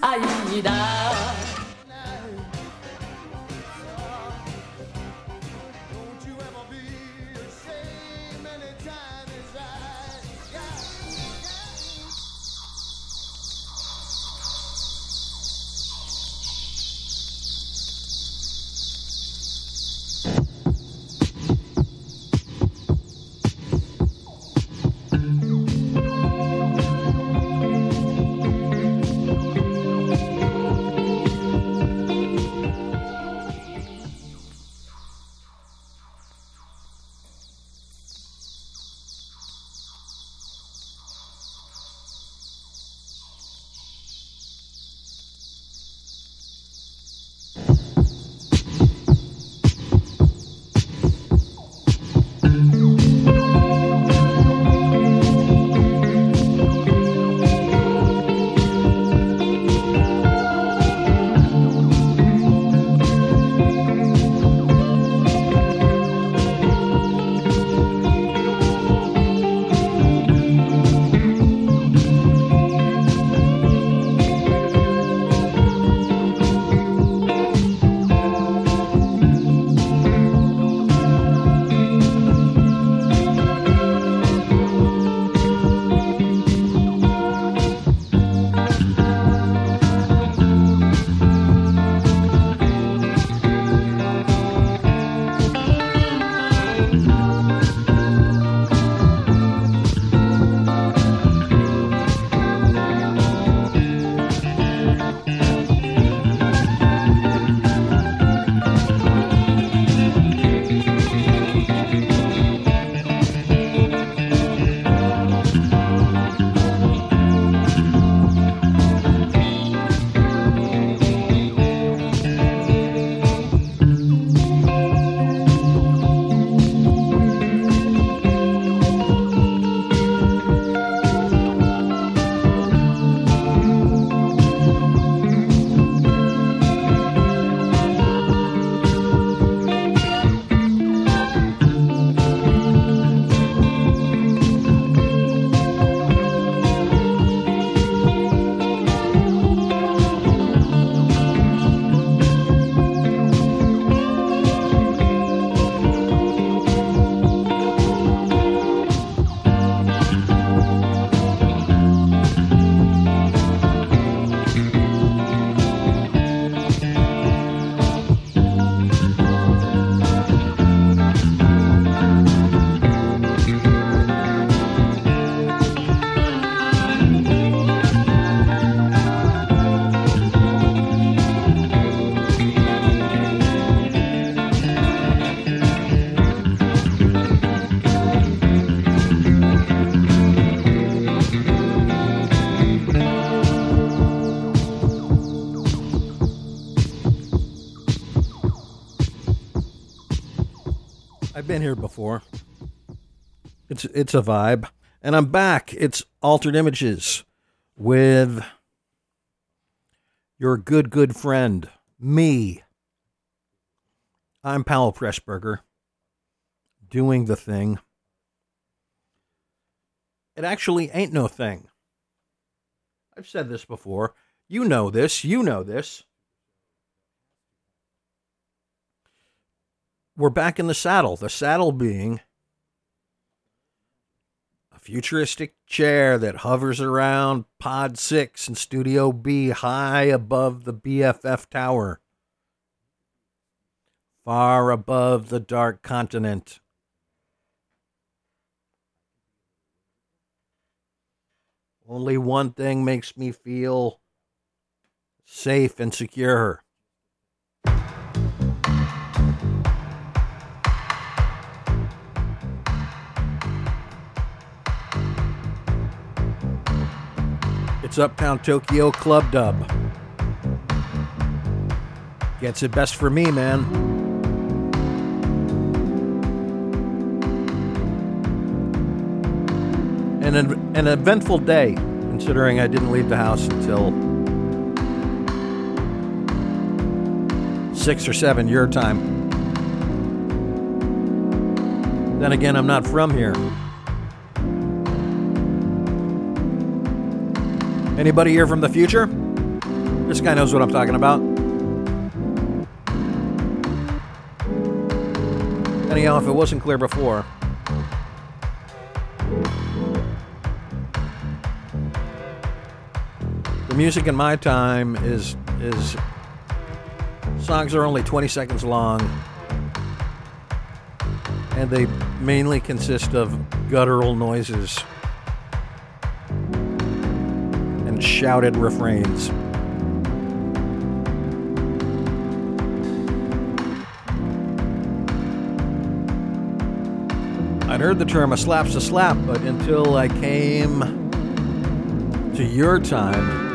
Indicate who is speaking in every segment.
Speaker 1: Aida.
Speaker 2: I've been here before. It's it's a vibe, and I'm back. It's altered images with your good good friend me. I'm Powell Pressburger, doing the thing. It actually ain't no thing. I've said this before. You know this. You know this. We're back in the saddle. The saddle being a futuristic chair that hovers around Pod 6 and Studio B high above the BFF tower, far above the dark continent. Only one thing makes me feel safe and secure. It's Uptown Tokyo Club Dub. Gets it best for me, man. And an, an eventful day, considering I didn't leave the house until six or seven your time. Then again, I'm not from here. Anybody here from the future? This guy knows what I'm talking about. Anyhow, if it wasn't clear before, the music in my time is is songs are only 20 seconds long and they mainly consist of guttural noises shouted refrains. I'd heard the term a slap's a slap, but until I came to your time,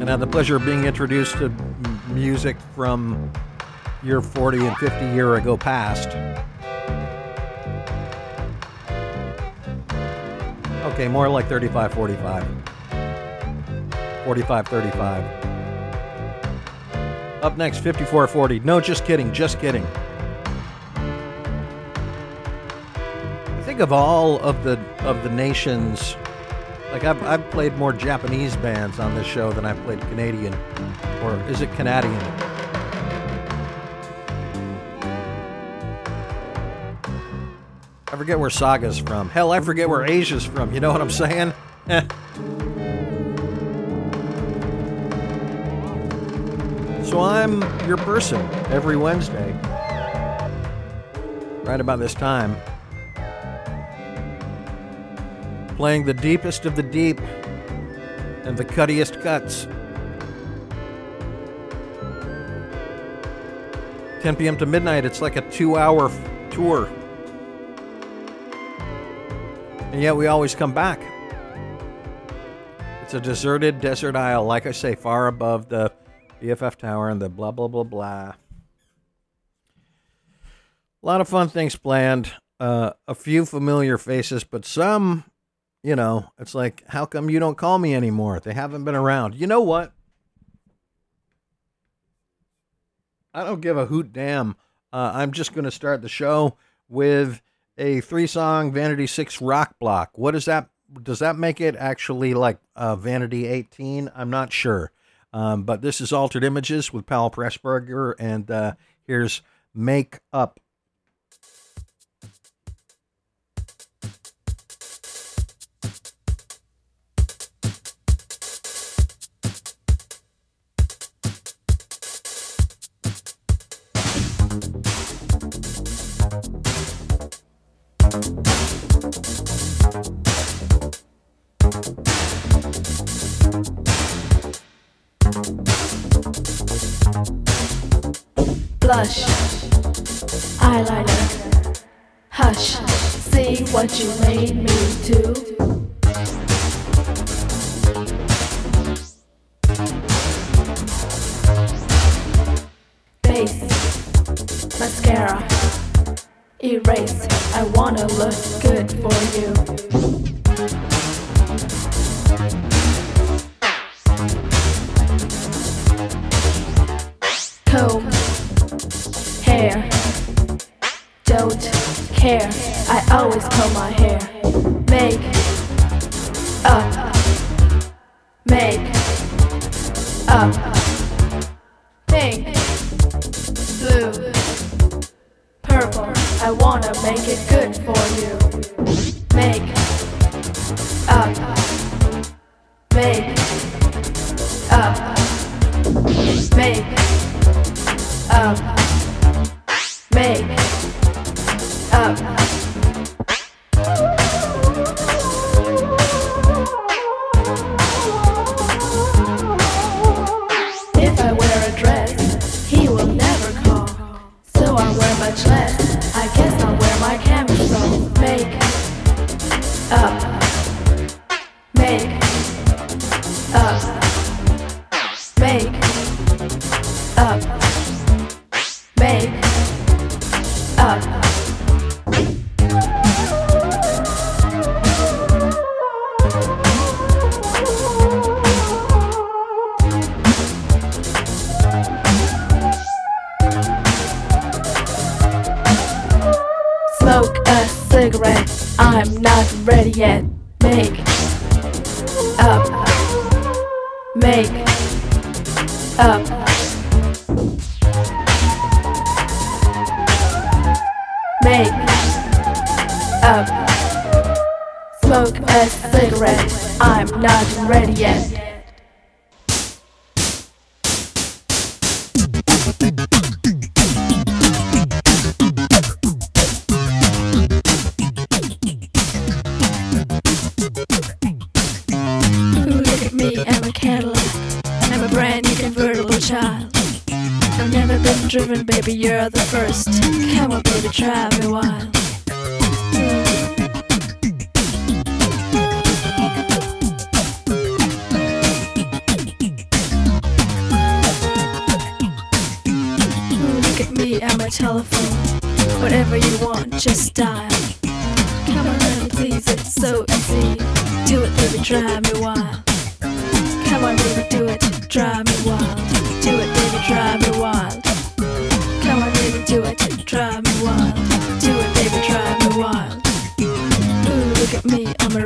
Speaker 2: and had the pleasure of being introduced to music from your 40 and 50 year ago past. Okay, more like 35 45. 45 35. Up next, 5440. No, just kidding, just kidding. Think of all of the of the nations, like I've, I've played more Japanese bands on this show than I've played Canadian, or is it Canadian? I forget where Saga's from. Hell, I forget where Asia's from. You know what I'm saying? Eh. So I'm your person every Wednesday, right about this time, playing the deepest of the deep and the cuttiest cuts. 10 p.m. to midnight, it's like a two hour tour. And yet we always come back. It's a deserted desert isle, like I say, far above the BFF Tower and the blah, blah, blah, blah. A lot of fun things planned. Uh, a few familiar faces, but some, you know, it's like, how come you don't call me anymore? They haven't been around. You know what? I don't give a hoot damn. Uh, I'm just going to start the show with a three song Vanity 6 rock block. What does that does that make it actually like uh, Vanity 18? I'm not sure. Um, but this is Altered Images with Powell Pressburger, and uh, here's Make Up.
Speaker 1: See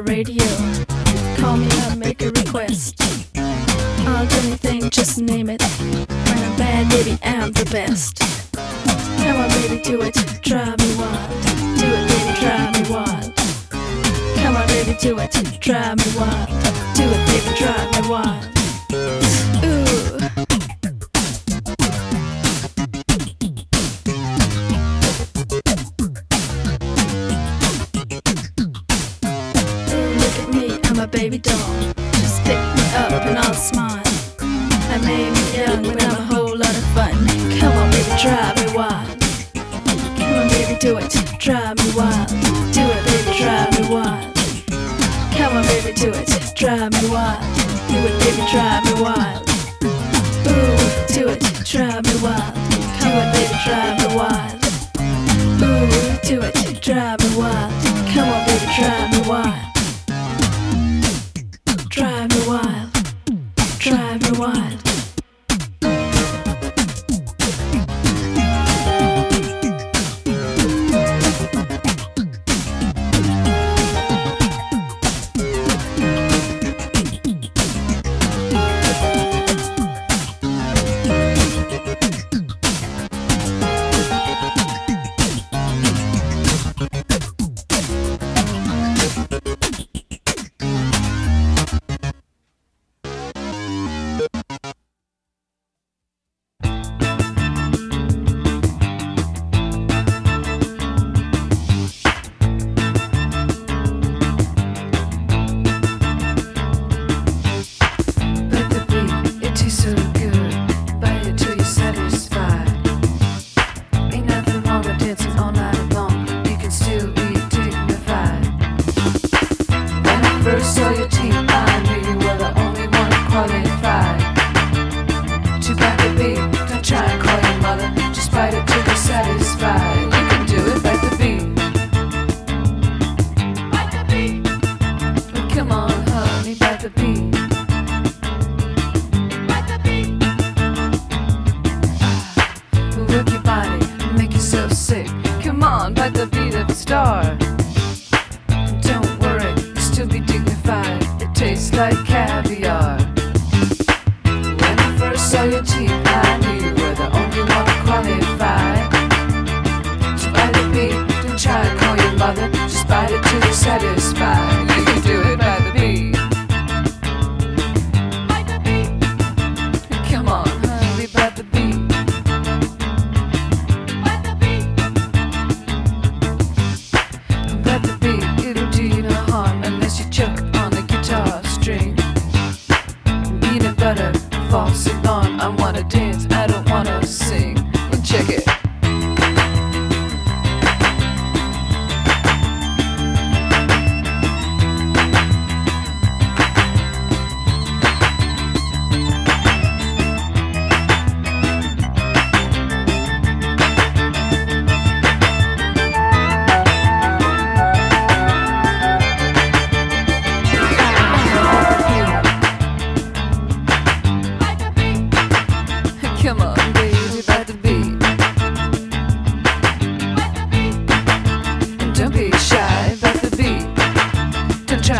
Speaker 1: radio. Call me up, make a request. I'll do anything, just name it. When I'm bad, baby, I'm the best. Come on, baby, do it, drive me wild. Do it, baby, drive me wild. Come on, baby, do it, drive me wild. Do it, baby, drive me wild.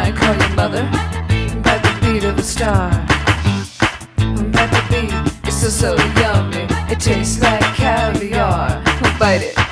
Speaker 1: I
Speaker 3: call your mother. By the beat of a star. By the beat, it's so, so yummy. It tastes like caviar. Bite it.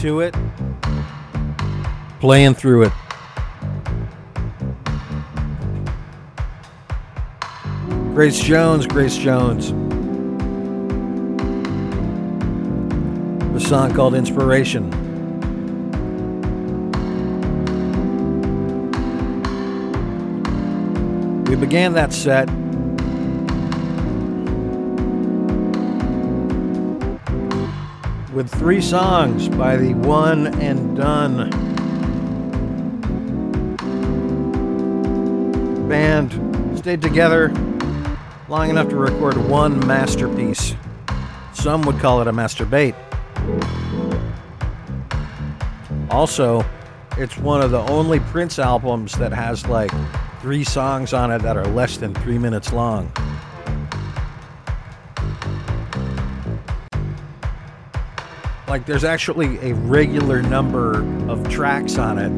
Speaker 3: To
Speaker 2: it. Playing through it. Grace Jones, Grace Jones. The song called Inspiration. We began that set with three songs by the one and done band. Stayed together long enough to record one masterpiece. Some would call it a masturbate. Also, it's one of the only Prince albums that has like three songs on it that are less than three minutes long. Like, there's actually a regular number of tracks on it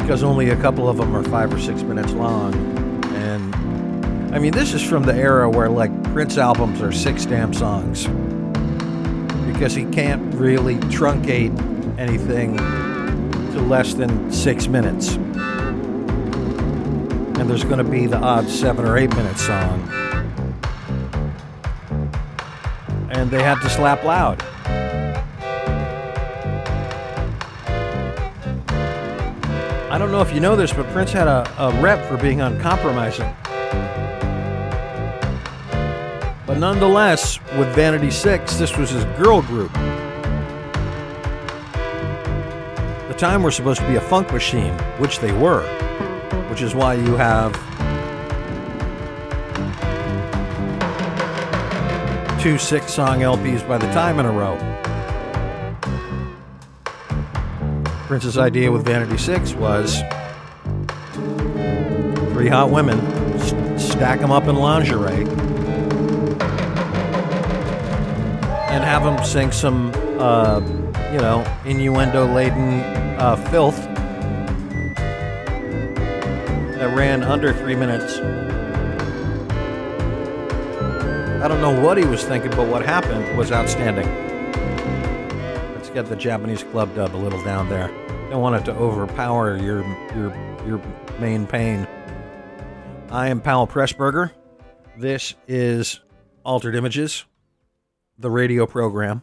Speaker 2: because only a couple of them are five or six minutes long. And I mean, this is from the era where like Prince albums are six damn songs because he can't really truncate anything to less than six minutes. And there's going to be the odd seven or eight minute song. And they had to slap loud. I don't know if you know this, but Prince had a, a rep for being uncompromising. But nonetheless, with Vanity Six, this was his girl group. The time were supposed to be a funk machine, which they were, which is why you have two six song LPs by the time in a row. Prince's idea with Vanity Six was three hot women, st- stack them up in lingerie, and have them sing some, uh, you know, innuendo laden uh, filth that ran under three minutes. I don't know what he was thinking, but what happened was outstanding. Let's get the Japanese club dub a little down there. Don't want it to overpower your your your main pain. I am Powell Pressburger. This is Altered Images, the radio program.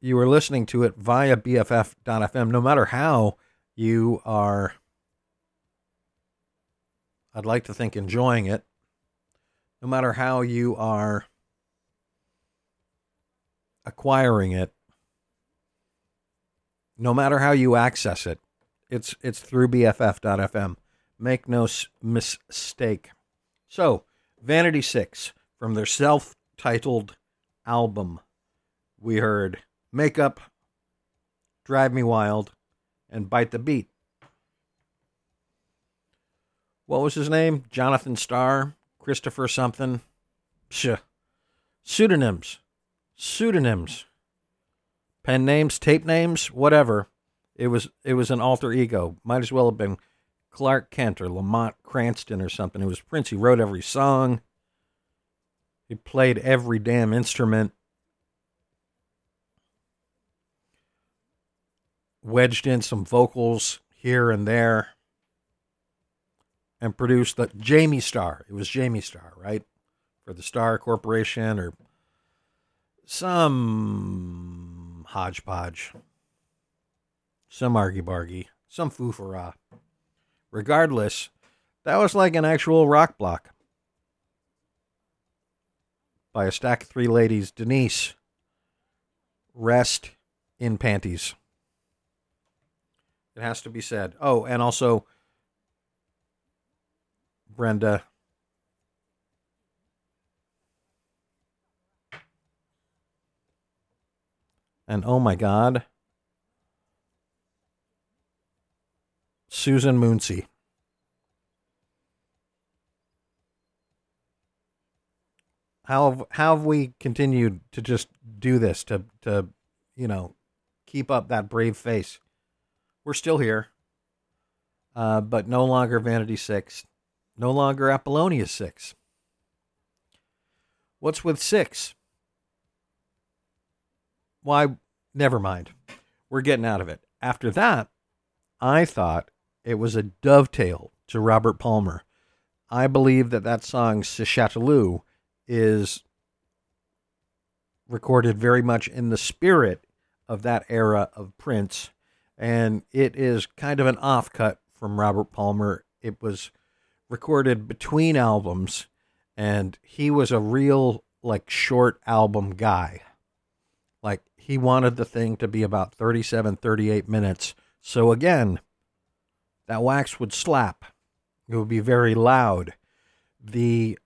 Speaker 2: You are listening to it via BFF.fm. No matter how you are, I'd like to think enjoying it. No matter how you are acquiring it, no matter how you access it, it's it's through BFF.fm. Make no s- mistake. So, Vanity Six from their self-titled album, we heard "Makeup," "Drive Me Wild," and "Bite the Beat." What was his name? Jonathan Starr, Christopher something. Psh. Pseudonyms, pseudonyms pen names, tape names, whatever. It was it was an alter ego. Might as well have been Clark Kent or Lamont Cranston or something. It was Prince. He wrote every song. He played every damn instrument. Wedged in some vocals here and there. And produced the Jamie Starr. It was Jamie Starr, right? For the Star Corporation or some hodgepodge, some argy bargy, some foofara. Regardless, that was like an actual rock block by a stack of three ladies. Denise, rest in panties. It has to be said. Oh, and also Brenda. And oh my God, Susan Moonsie. How have, how have we continued to just do this to to you know keep up that brave face? We're still here, uh, but no longer Vanity Six, no longer Apollonia Six. What's with six? Why never mind. We're getting out of it. After that, I thought it was a dovetail to Robert Palmer. I believe that that song, Si Chatouillieux, is recorded very much in the spirit of that era of Prince. And it is kind of an offcut from Robert Palmer. It was recorded between albums, and he was a real, like, short album guy. He wanted the thing to be about 37, 38 minutes. So, again, that wax would slap. It would be very loud. The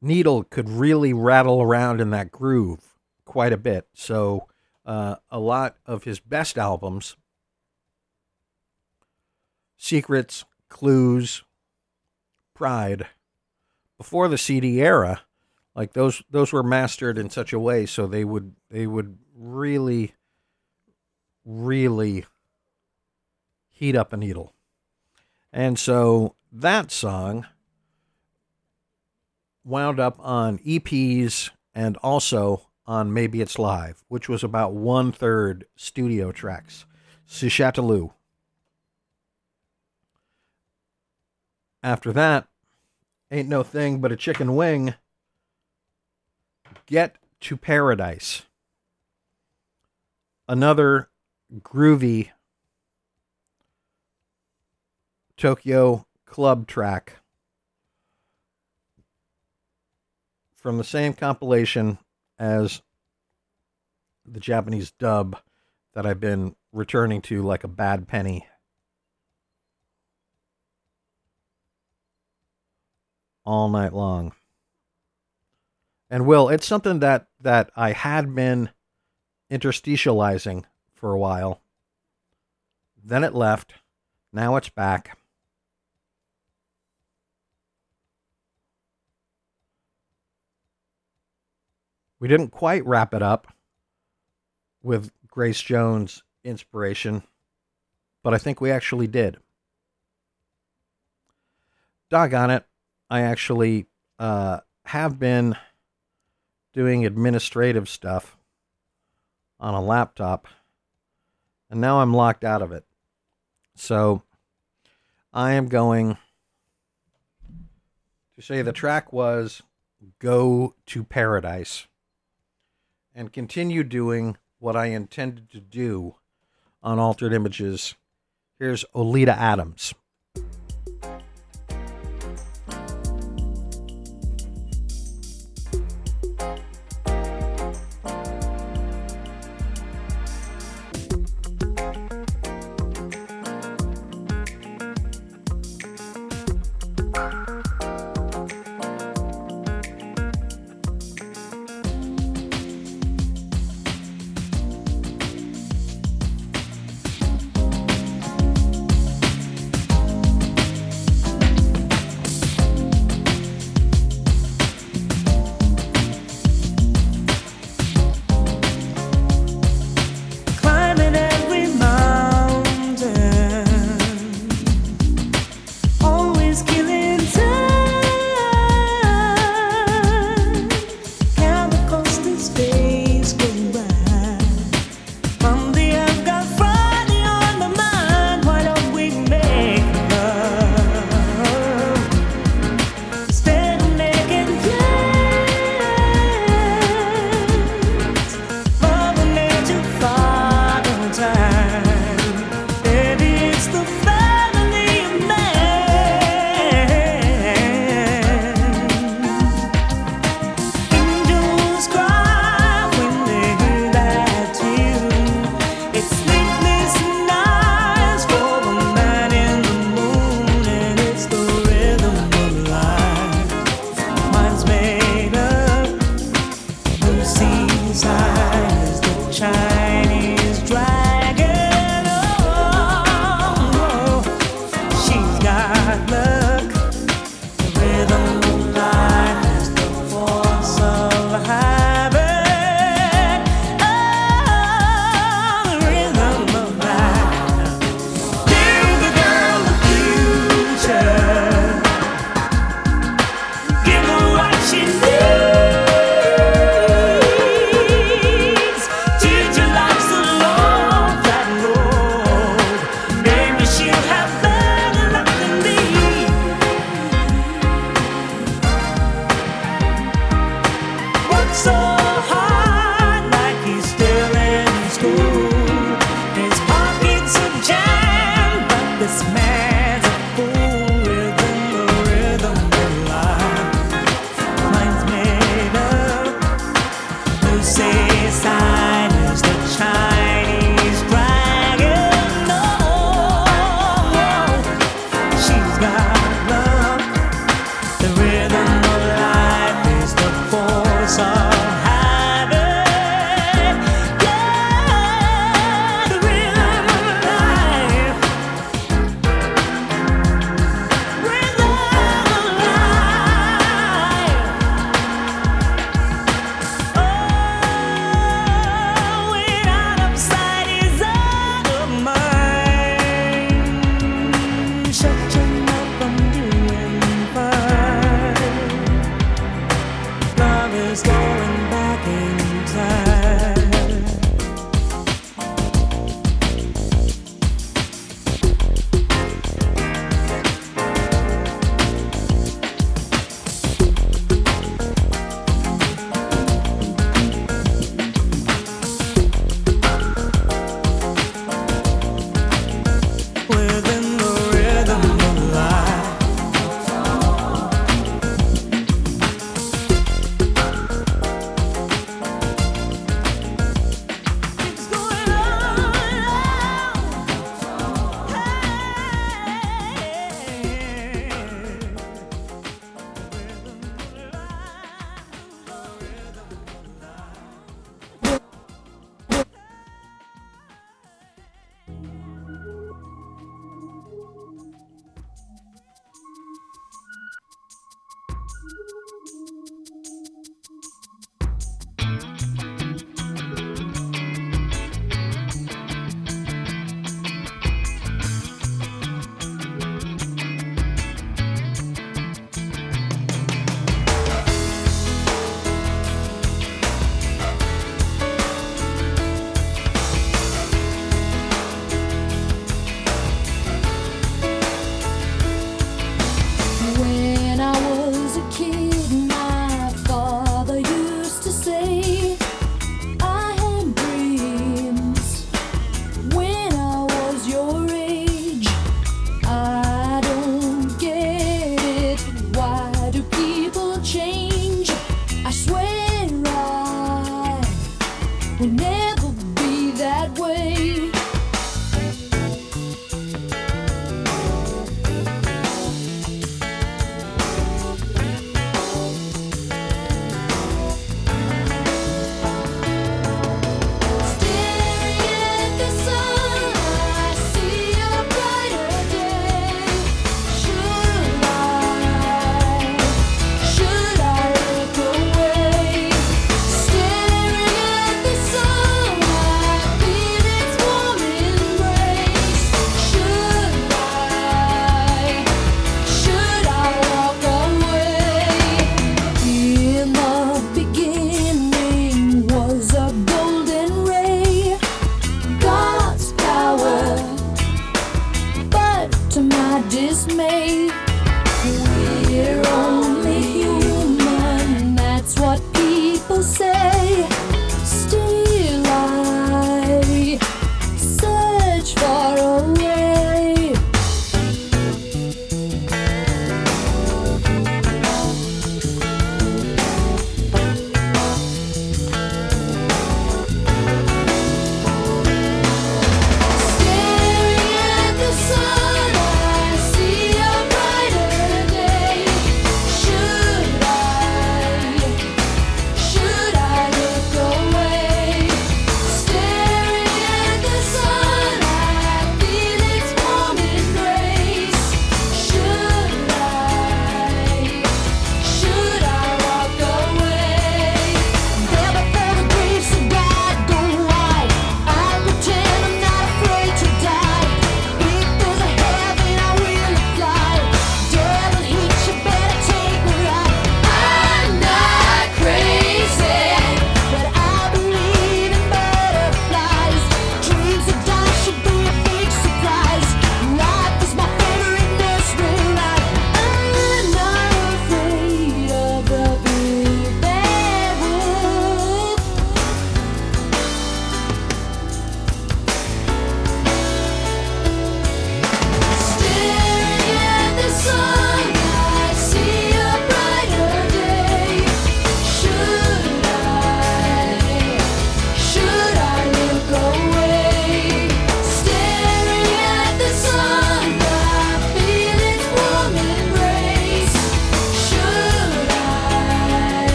Speaker 2: needle could really rattle around in that groove quite a bit. So, uh, a lot of his best albums, Secrets, Clues, Pride, before the CD era, like those those were mastered in such a way so they would they would really really heat up a needle. And so that song wound up on EPs and also on Maybe It's Live, which was about one third studio tracks. Si Chatouillieux. After that, Ain't No Thing But a Chicken Wing. Get to Paradise. Another groovy Tokyo club track from the same compilation as the Japanese dub that I've been returning to like a bad penny. All night long. And Will, it's something that that I had been interstitializing for a while. Then it left. Now it's back. We didn't quite wrap it up with Grace Jones' inspiration, but I think we actually did. Doggone it. I actually uh, have been doing administrative stuff on a laptop, and now I'm locked out of it. So I am going to say the track was Go to Paradise and continue doing what I intended to do on Altered Images. Here's Oleta Adams.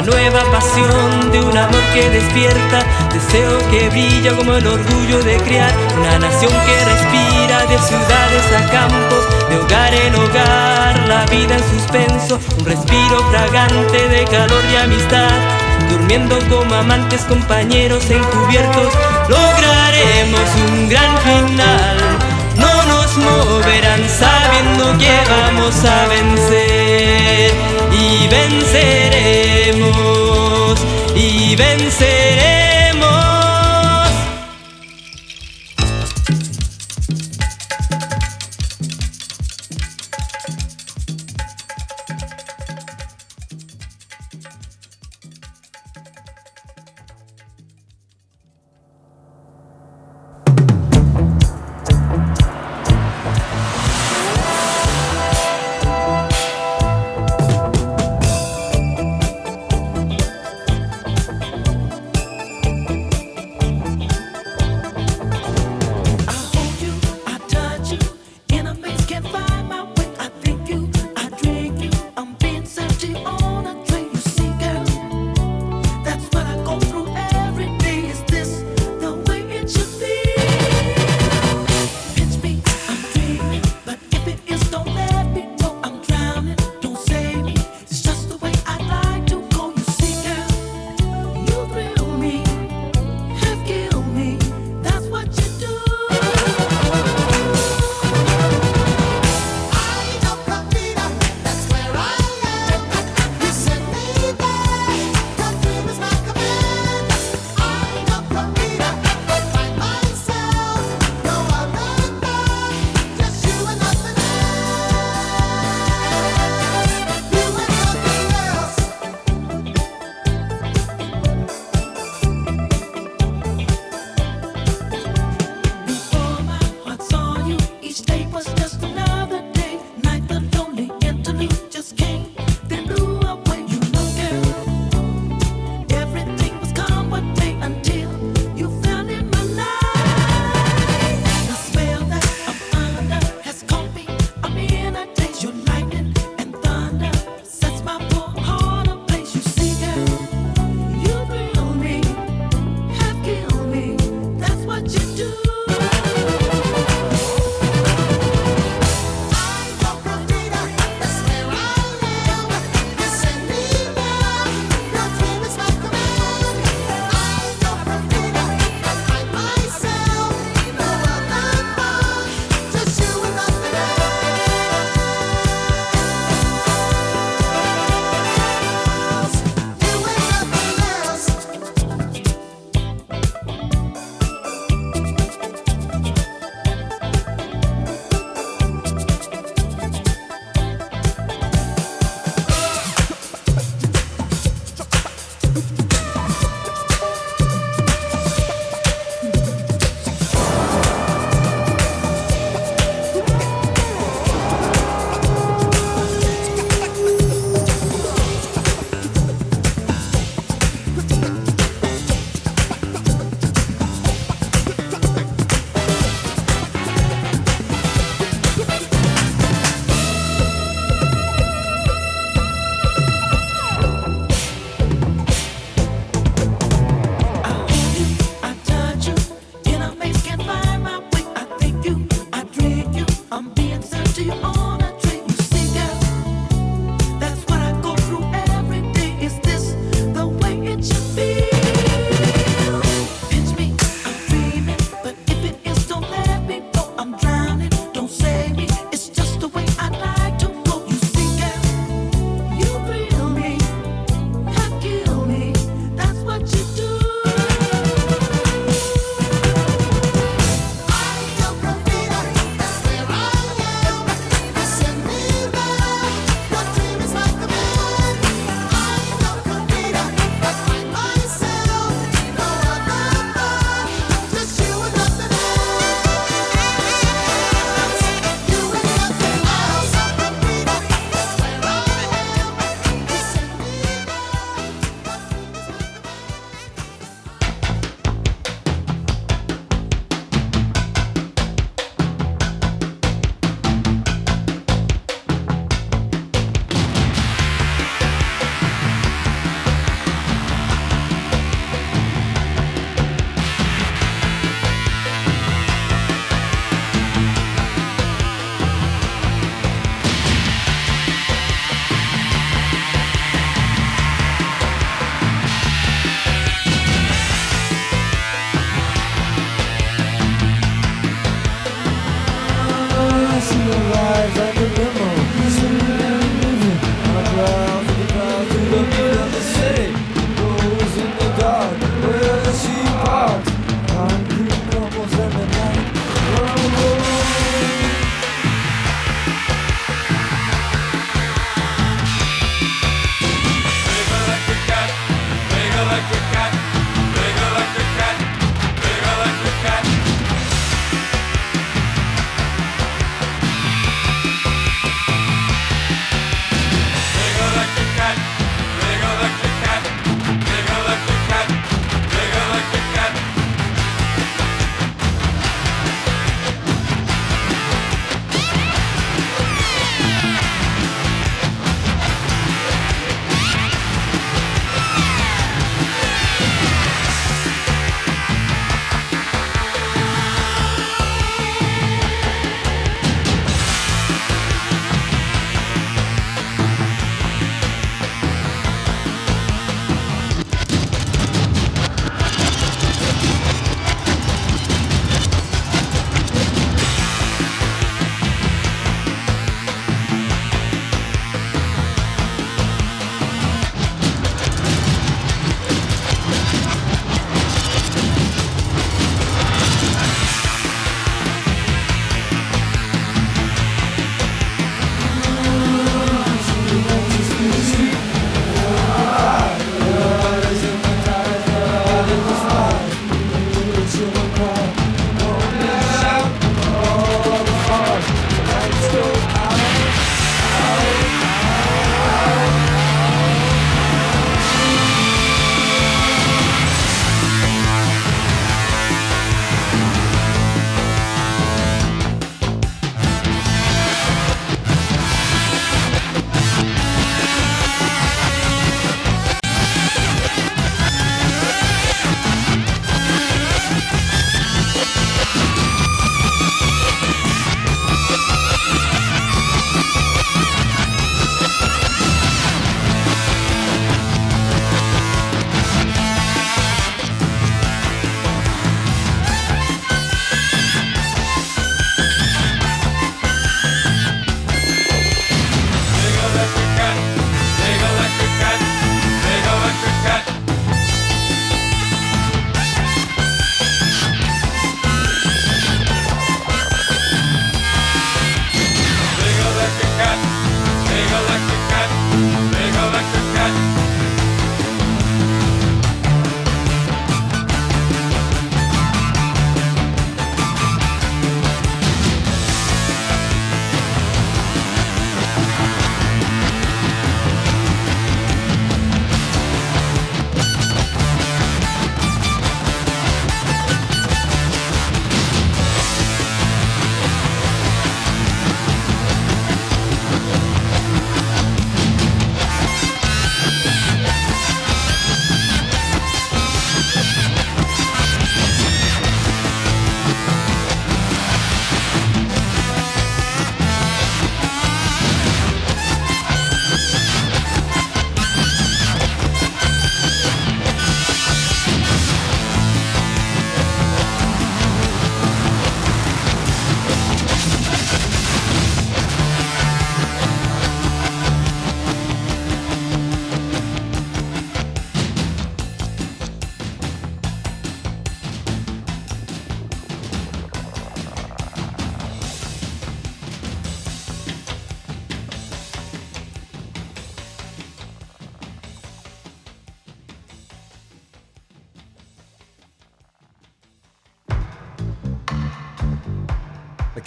Speaker 4: La nueva pasión de un amor que despierta deseo que brilla como el orgullo de crear una nación que respira de ciudades a campos de hogar en hogar la vida en suspenso un respiro fragante de calor y amistad Durmiendo como amantes, compañeros encubiertos, lograremos un gran final. No nos moverán sabiendo que vamos a vencer. Y venceremos, y venceremos.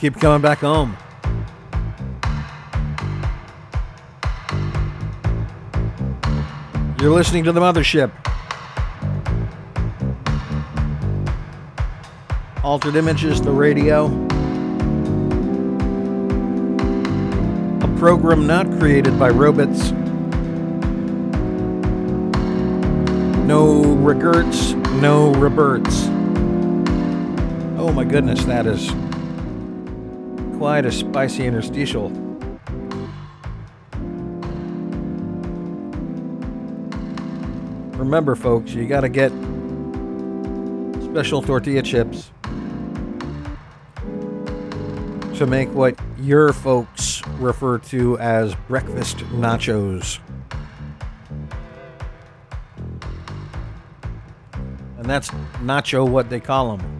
Speaker 2: Keep coming back home. You're listening to the mothership. Altered Images, the radio. A program not created by robots. No regerts, no reverts. Oh my goodness, that is quite a spicy interstitial. Remember, folks, you got to get special tortilla chips to make what your folks refer to as breakfast nachos. And that's nacho what they call them.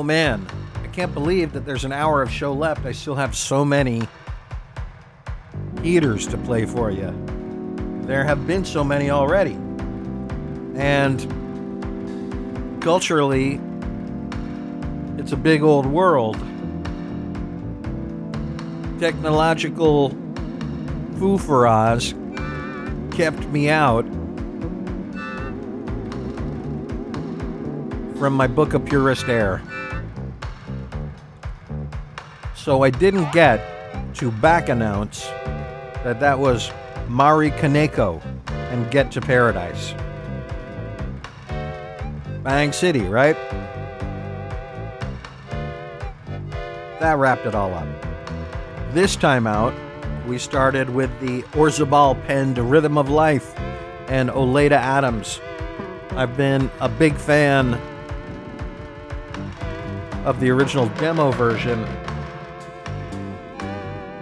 Speaker 2: Oh man, I can't believe that there's an hour of show left. I still have so many heaters to play for you. There have been so many already. And culturally, it's a big old world. Technological foofaras kept me out from my book of purest air. So I didn't get to back announce that that was Mari Kaneko and Get to Paradise. Bang City, right? That wrapped it all up. This time out, we started with the Orzabal penned Rhythm of Life and Oleta Adams. I've been a big fan of the original demo version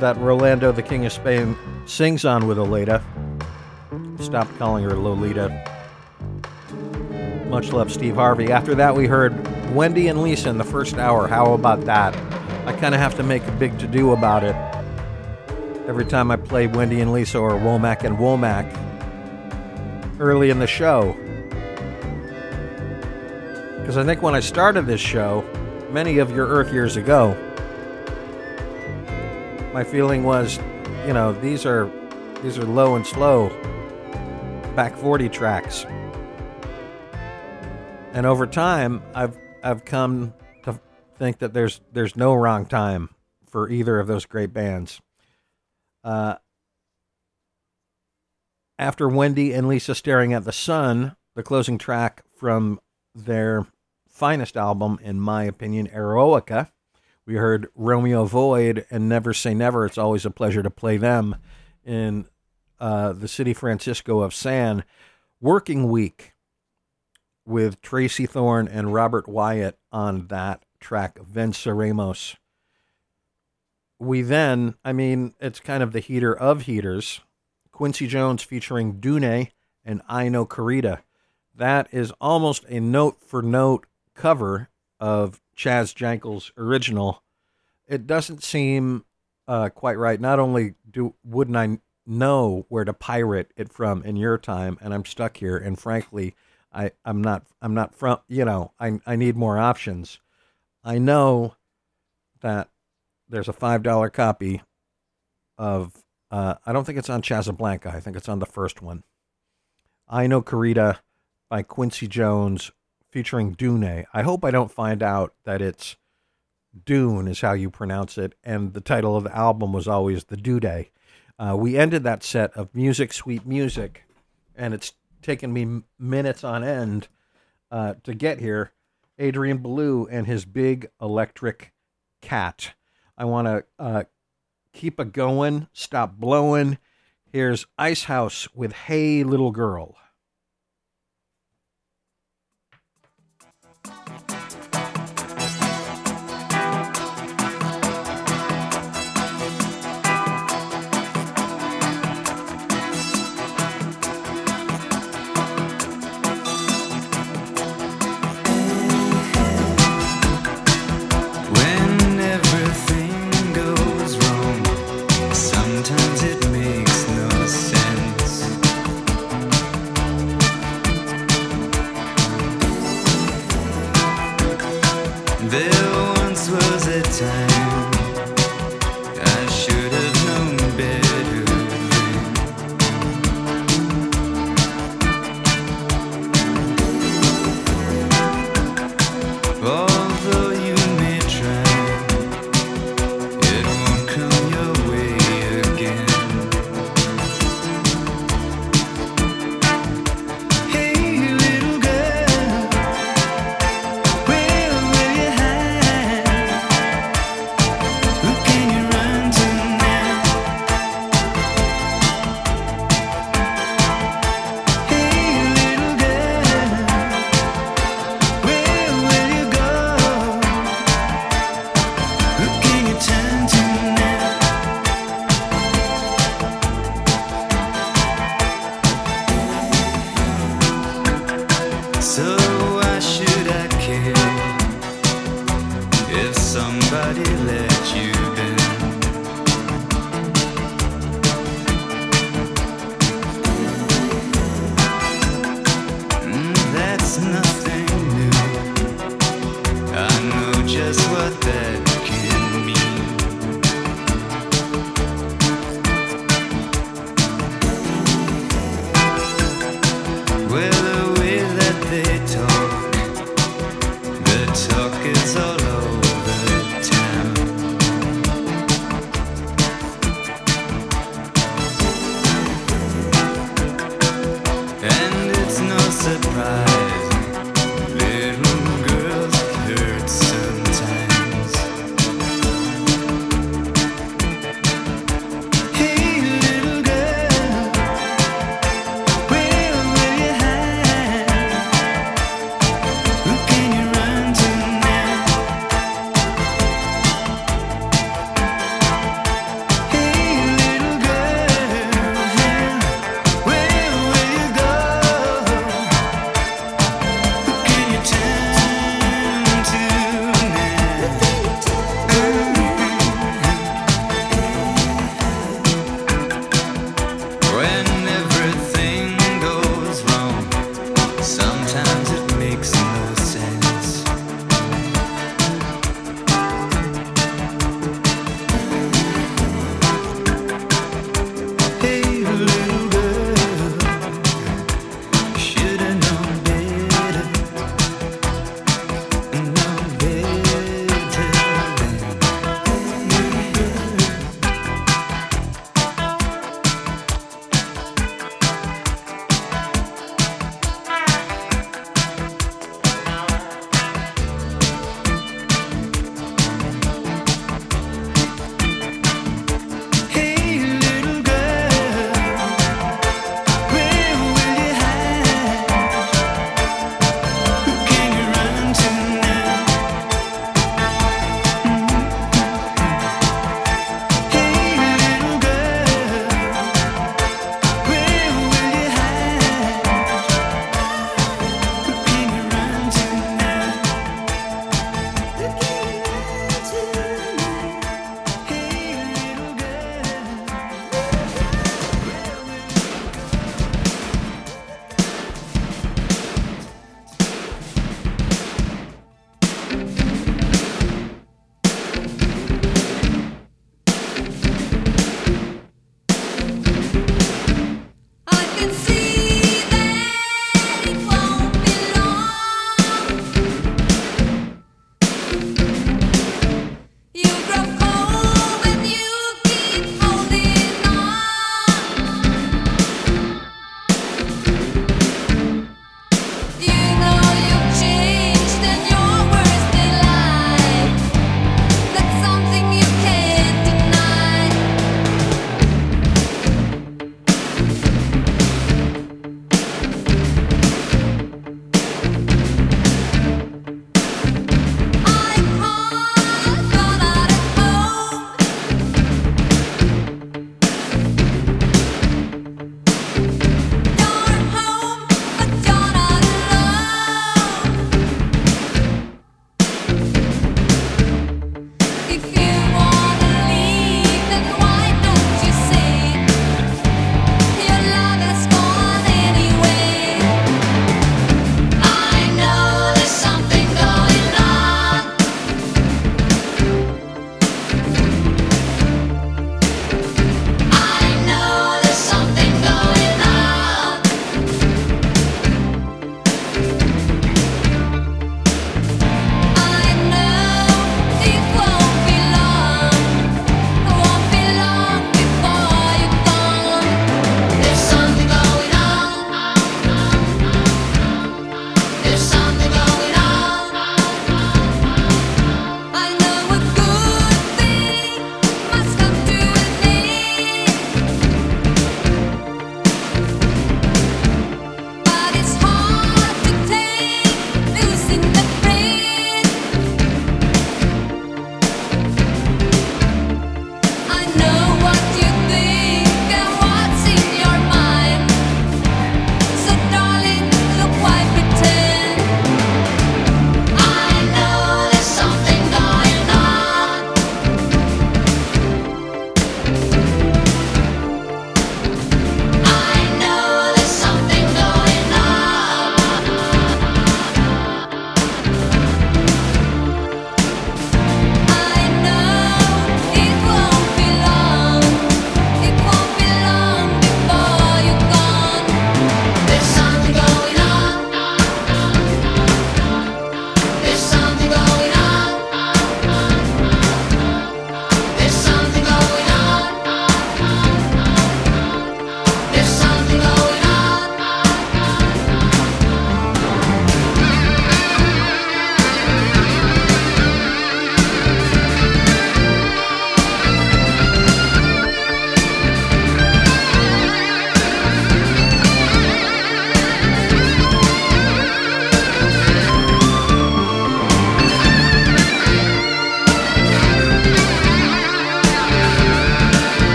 Speaker 2: that Rolando, the King of Spain, sings on with Oleta. Stopped calling her Lolita. Much love, Steve Harvey. After that, we heard Wendy and Lisa in the first hour. How about that? I kind of have to make a big to do about it every time I play Wendy and Lisa or Womack and Womack early in the show. Because I think when I started this show, many of your Earth years ago, my feeling was, you know, these are these are low and slow back 40 tracks. And over time, I've I've come to think that there's there's no wrong time for either of those great bands. Uh, after Wendy and Lisa staring at the sun, the closing track from their finest album, in my opinion, Eroica. We heard Romeo Void and Never Say Never. It's always a pleasure to play them in uh, the city Francisco of San. Working Week with Tracey Thorn and Robert Wyatt on that track, Venceremos. We then, I mean, it's kind of the heater of heaters. Quincy Jones featuring Dune and Ai No Corrida. That is almost a note for note cover of Chaz Jankel's original. It doesn't seem uh, quite right. Not only do wouldn't I know where to pirate it from in your time, and I'm stuck here, and frankly, I, I'm not I'm not from you know I I need more options. I know that there's a five dollar copy of uh, I don't think it's on Chazablanca. I think it's on the first one. I know Corrida by Quincy Jones featuring Dune. I hope I don't find out that it's Dune is how you pronounce it, and the title of the album was always the Due Day. Uh, we ended that set of music, sweet music, and it's taken me minutes on end uh, to get here. Adrian Belew and his big electric cat. I want to uh, keep it going, stop blowing. Here's Icehouse with Hey Little Girl.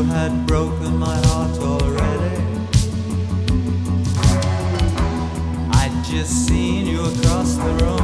Speaker 5: you had broken my heart already. I'd just
Speaker 6: seen you across the
Speaker 7: room.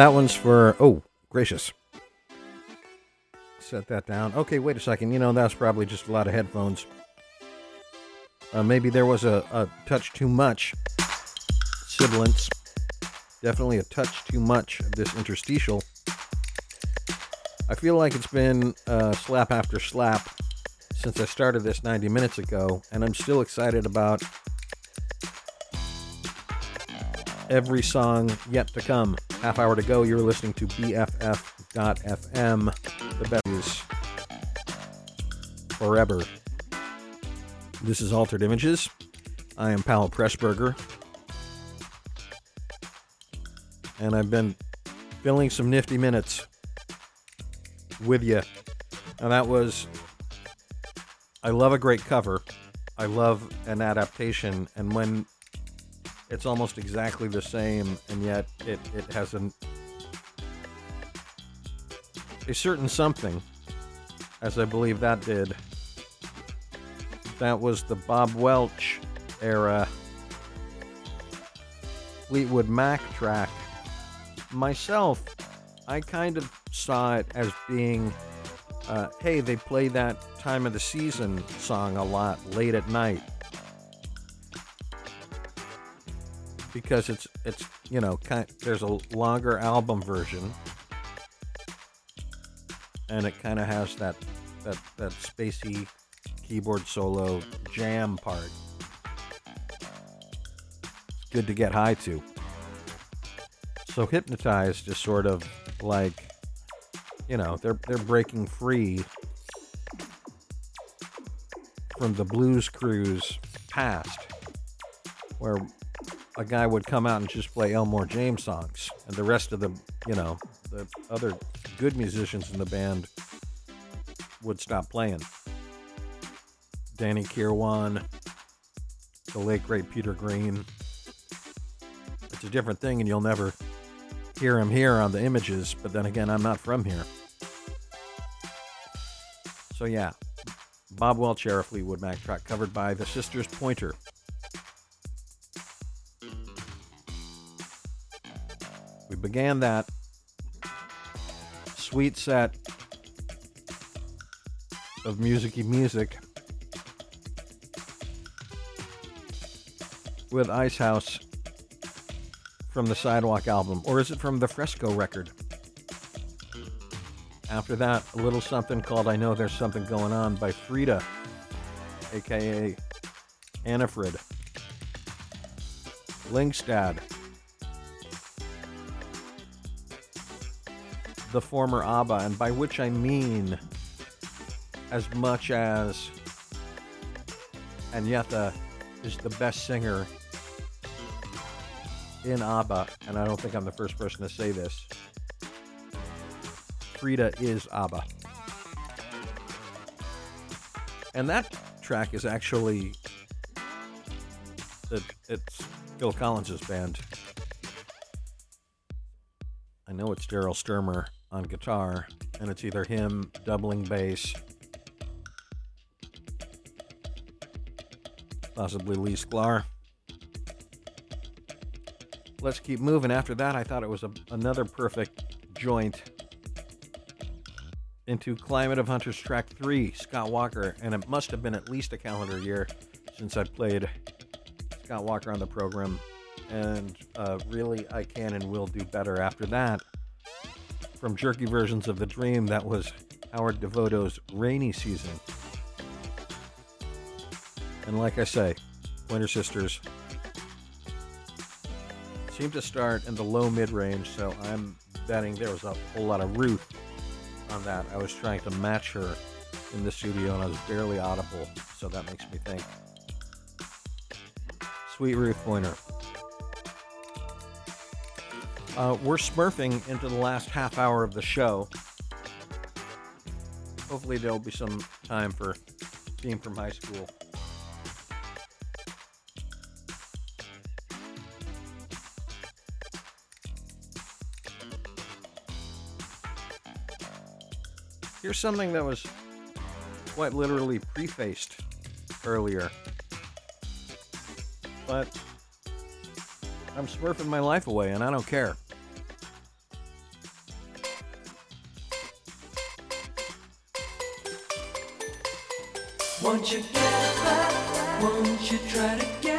Speaker 7: That
Speaker 2: one's for, oh, gracious. Set that down. Okay, wait a second. You know, that's probably just a lot of headphones. Uh, maybe there was a, a touch too much sibilance. Definitely a touch too much of this interstitial. I feel like it's been uh, slap after slap since I started this 90 minutes ago, and I'm still excited about every song yet to come. Half hour to go, you're listening to BFF.FM, the best is forever. This is Altered Images. I am Powell Pressburger. And I've been filling some nifty minutes with you. And that was I love a great cover. I love an adaptation and when it's almost exactly the same and yet it, it has an a certain something as I believe that did. That was the Bob Welch era Fleetwood Mac track. Myself, I kind of saw it as being, uh, hey, they play that time of the season song a lot late at night because it's it's you know kind there's a longer album version and it kind of has that that that spacey keyboard solo jam part. Good to get high to. So hypnotized is sort of like you know, they're they're breaking free from the blues cruise past where a guy would come out and just play Elmore James songs and the rest of the, you know, the other good musicians in the band would stop playing. Danny Kirwan, the late great Peter Green. It's a different thing, and you'll never hear him here on the images, but then again, I'm not from here. So, yeah, Bob Welch era Fleetwood Mac track covered by the Sisters Pointer. Began that sweet set of musicy music with Icehouse from the Sidewalk album, or is it from the Fresco record? After that, a little something called I Know There's Something Going On by Frida, aka Anni-Frid. Lyngstad. The former ABBA, and by which I mean as much as Agnetha is the best singer in ABBA, and I don't think I'm the first person to say this. Frida is ABBA. And that track is actually it, it's Phil Collins' band. I know it's Daryl Stuermer on guitar, and it's either him doubling bass, possibly Lee Sklar. Let's keep moving. After that, I thought it was a, another perfect joint into Climate of Hunters track three, Scott Walker, and it must have been at least a calendar year since I played Scott Walker on the program, and uh, really I can and will do better after that. From jerky versions of the Dream, that was Howard Devoto's Rainy Season. And like I say, Pointer Sisters seem to start in the low mid range, so I'm betting there was a whole lot of Ruth on that. I was trying to match her in the studio and I was barely audible, so that makes me think. Sweet Ruth Pointer. Uh, we're smurfing into the last half hour of the show. Hopefully, there'll be some time for Theme from High School. Here's something that was quite literally prefaced earlier. But I'm smurfing my life away and I don't care.
Speaker 5: Won't you get back? Won't you try to get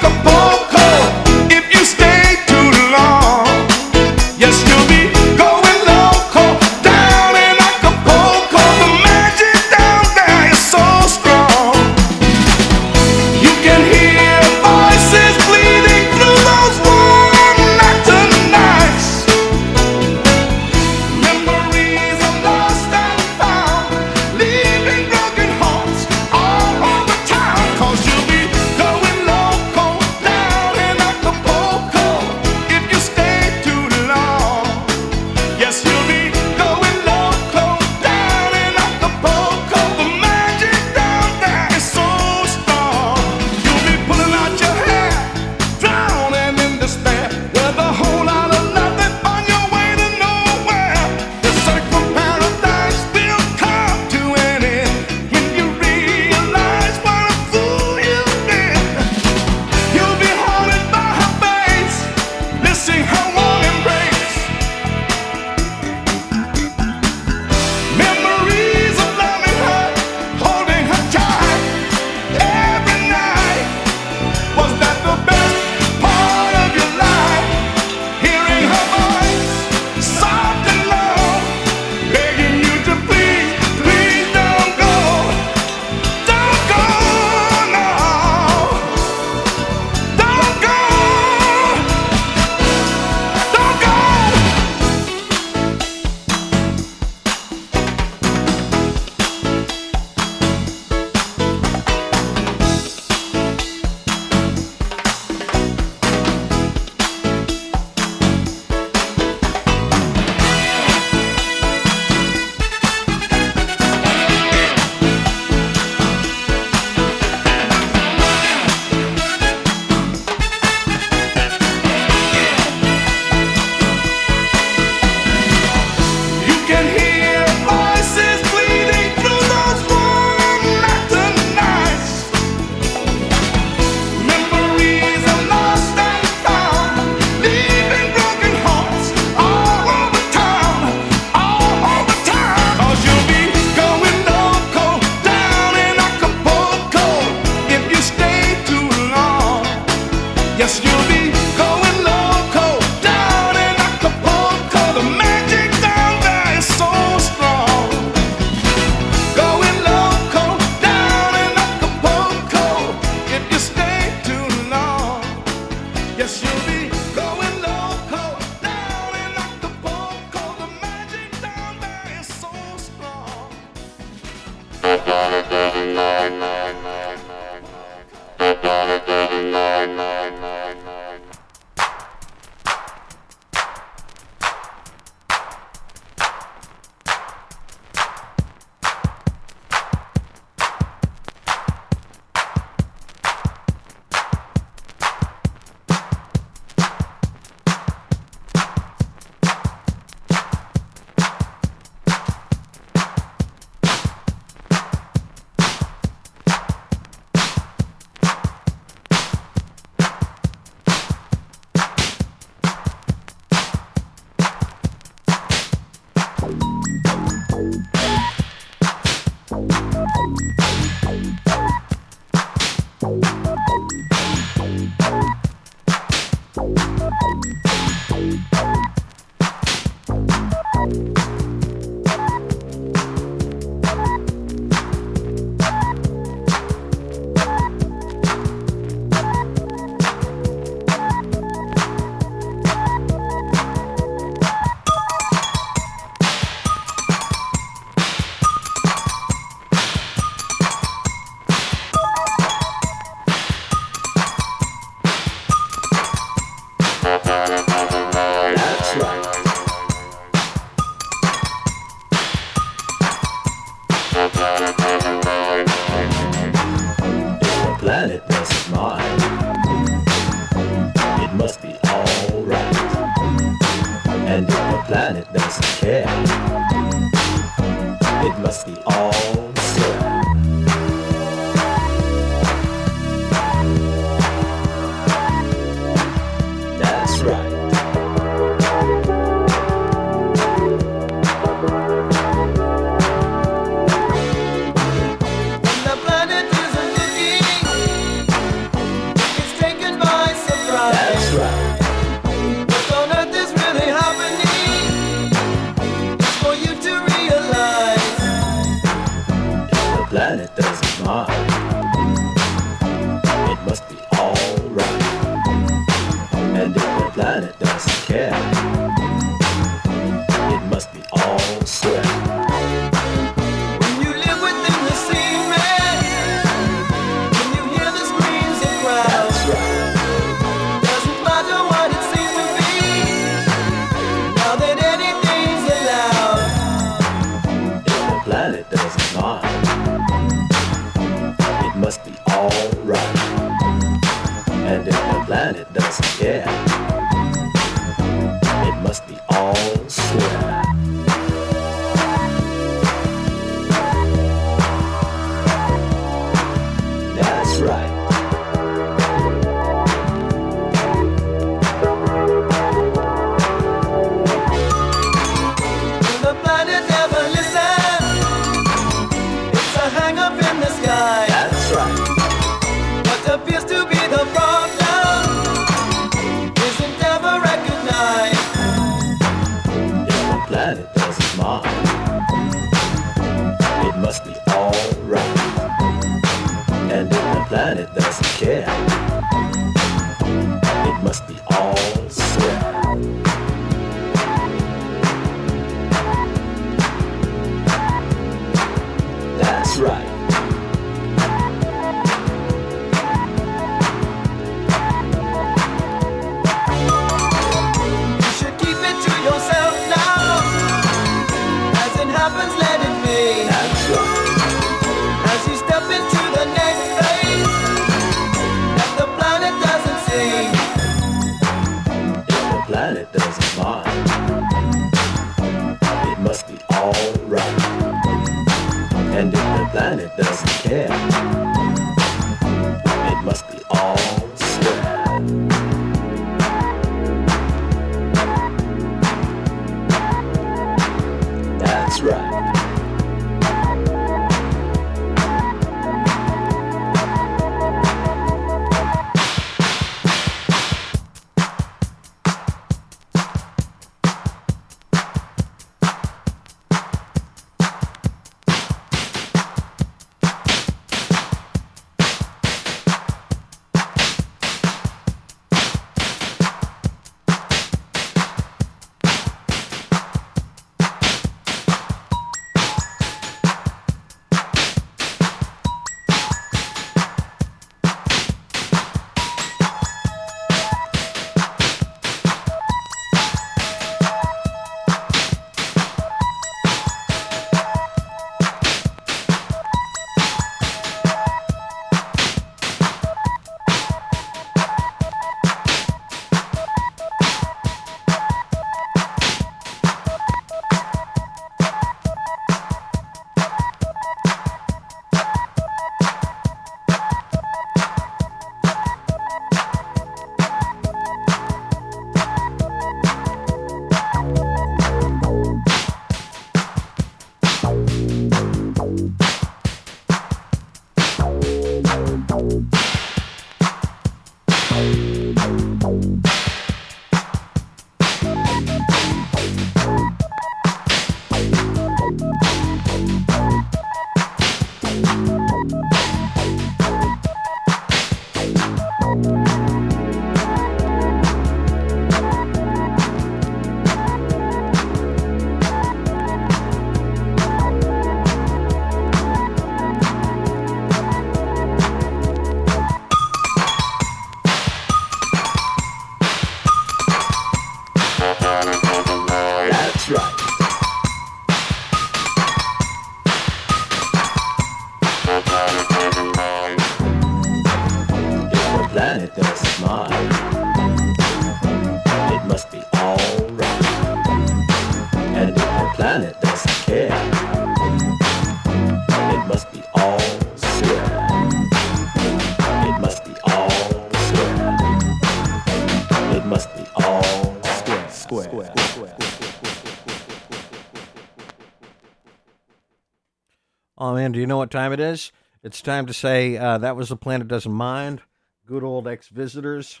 Speaker 3: Do
Speaker 5: you
Speaker 2: know what time it is? It's time to say uh, that was the Planet Doesn't Mind. Good old ex visitors.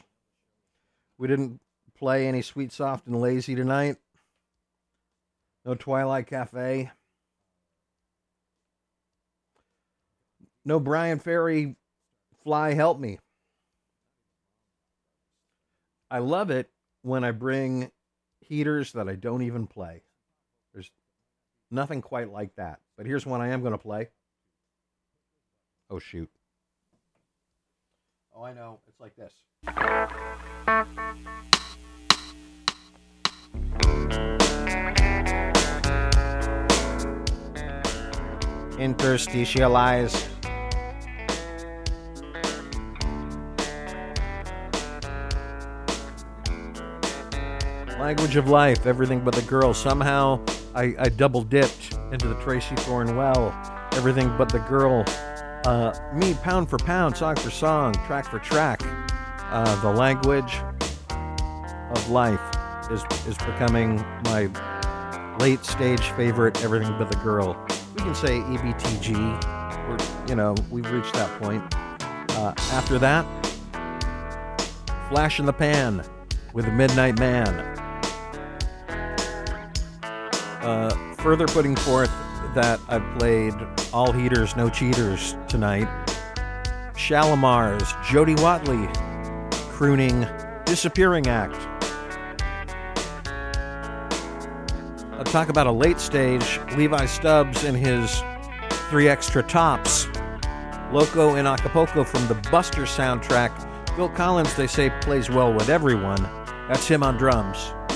Speaker 2: We didn't play any Sweet, Soft, and Lazy tonight. No Twilight Cafe. No Bryan Ferry Fly Help Me. I love it when I bring heaters that I don't even play. There's nothing quite like that. But here's one I am going to play. Oh, shoot. Oh, I know. It's like this. Interstitialized. Language of life, everything but the girl. Somehow I, I double dipped into the Tracey Thorn well. Everything but the girl. Uh, me, pound for pound, song for song, track for track. Uh, the language of life is is becoming my late stage favorite. Everything but the girl. We can say EBTG. We're, you know, we've reached that point. Uh, after that, Flash in the Pan with Midnight Man. Uh, further putting forth that I played All Heaters, No Cheaters tonight. Shalamar's Jody Watley crooning Disappearing Act. I'll talk about a late stage Levi Stubbs and his three extra tops. Loco in Acapulco from the Buster soundtrack. Phil Collins, they say, plays well with everyone. That's him on drums.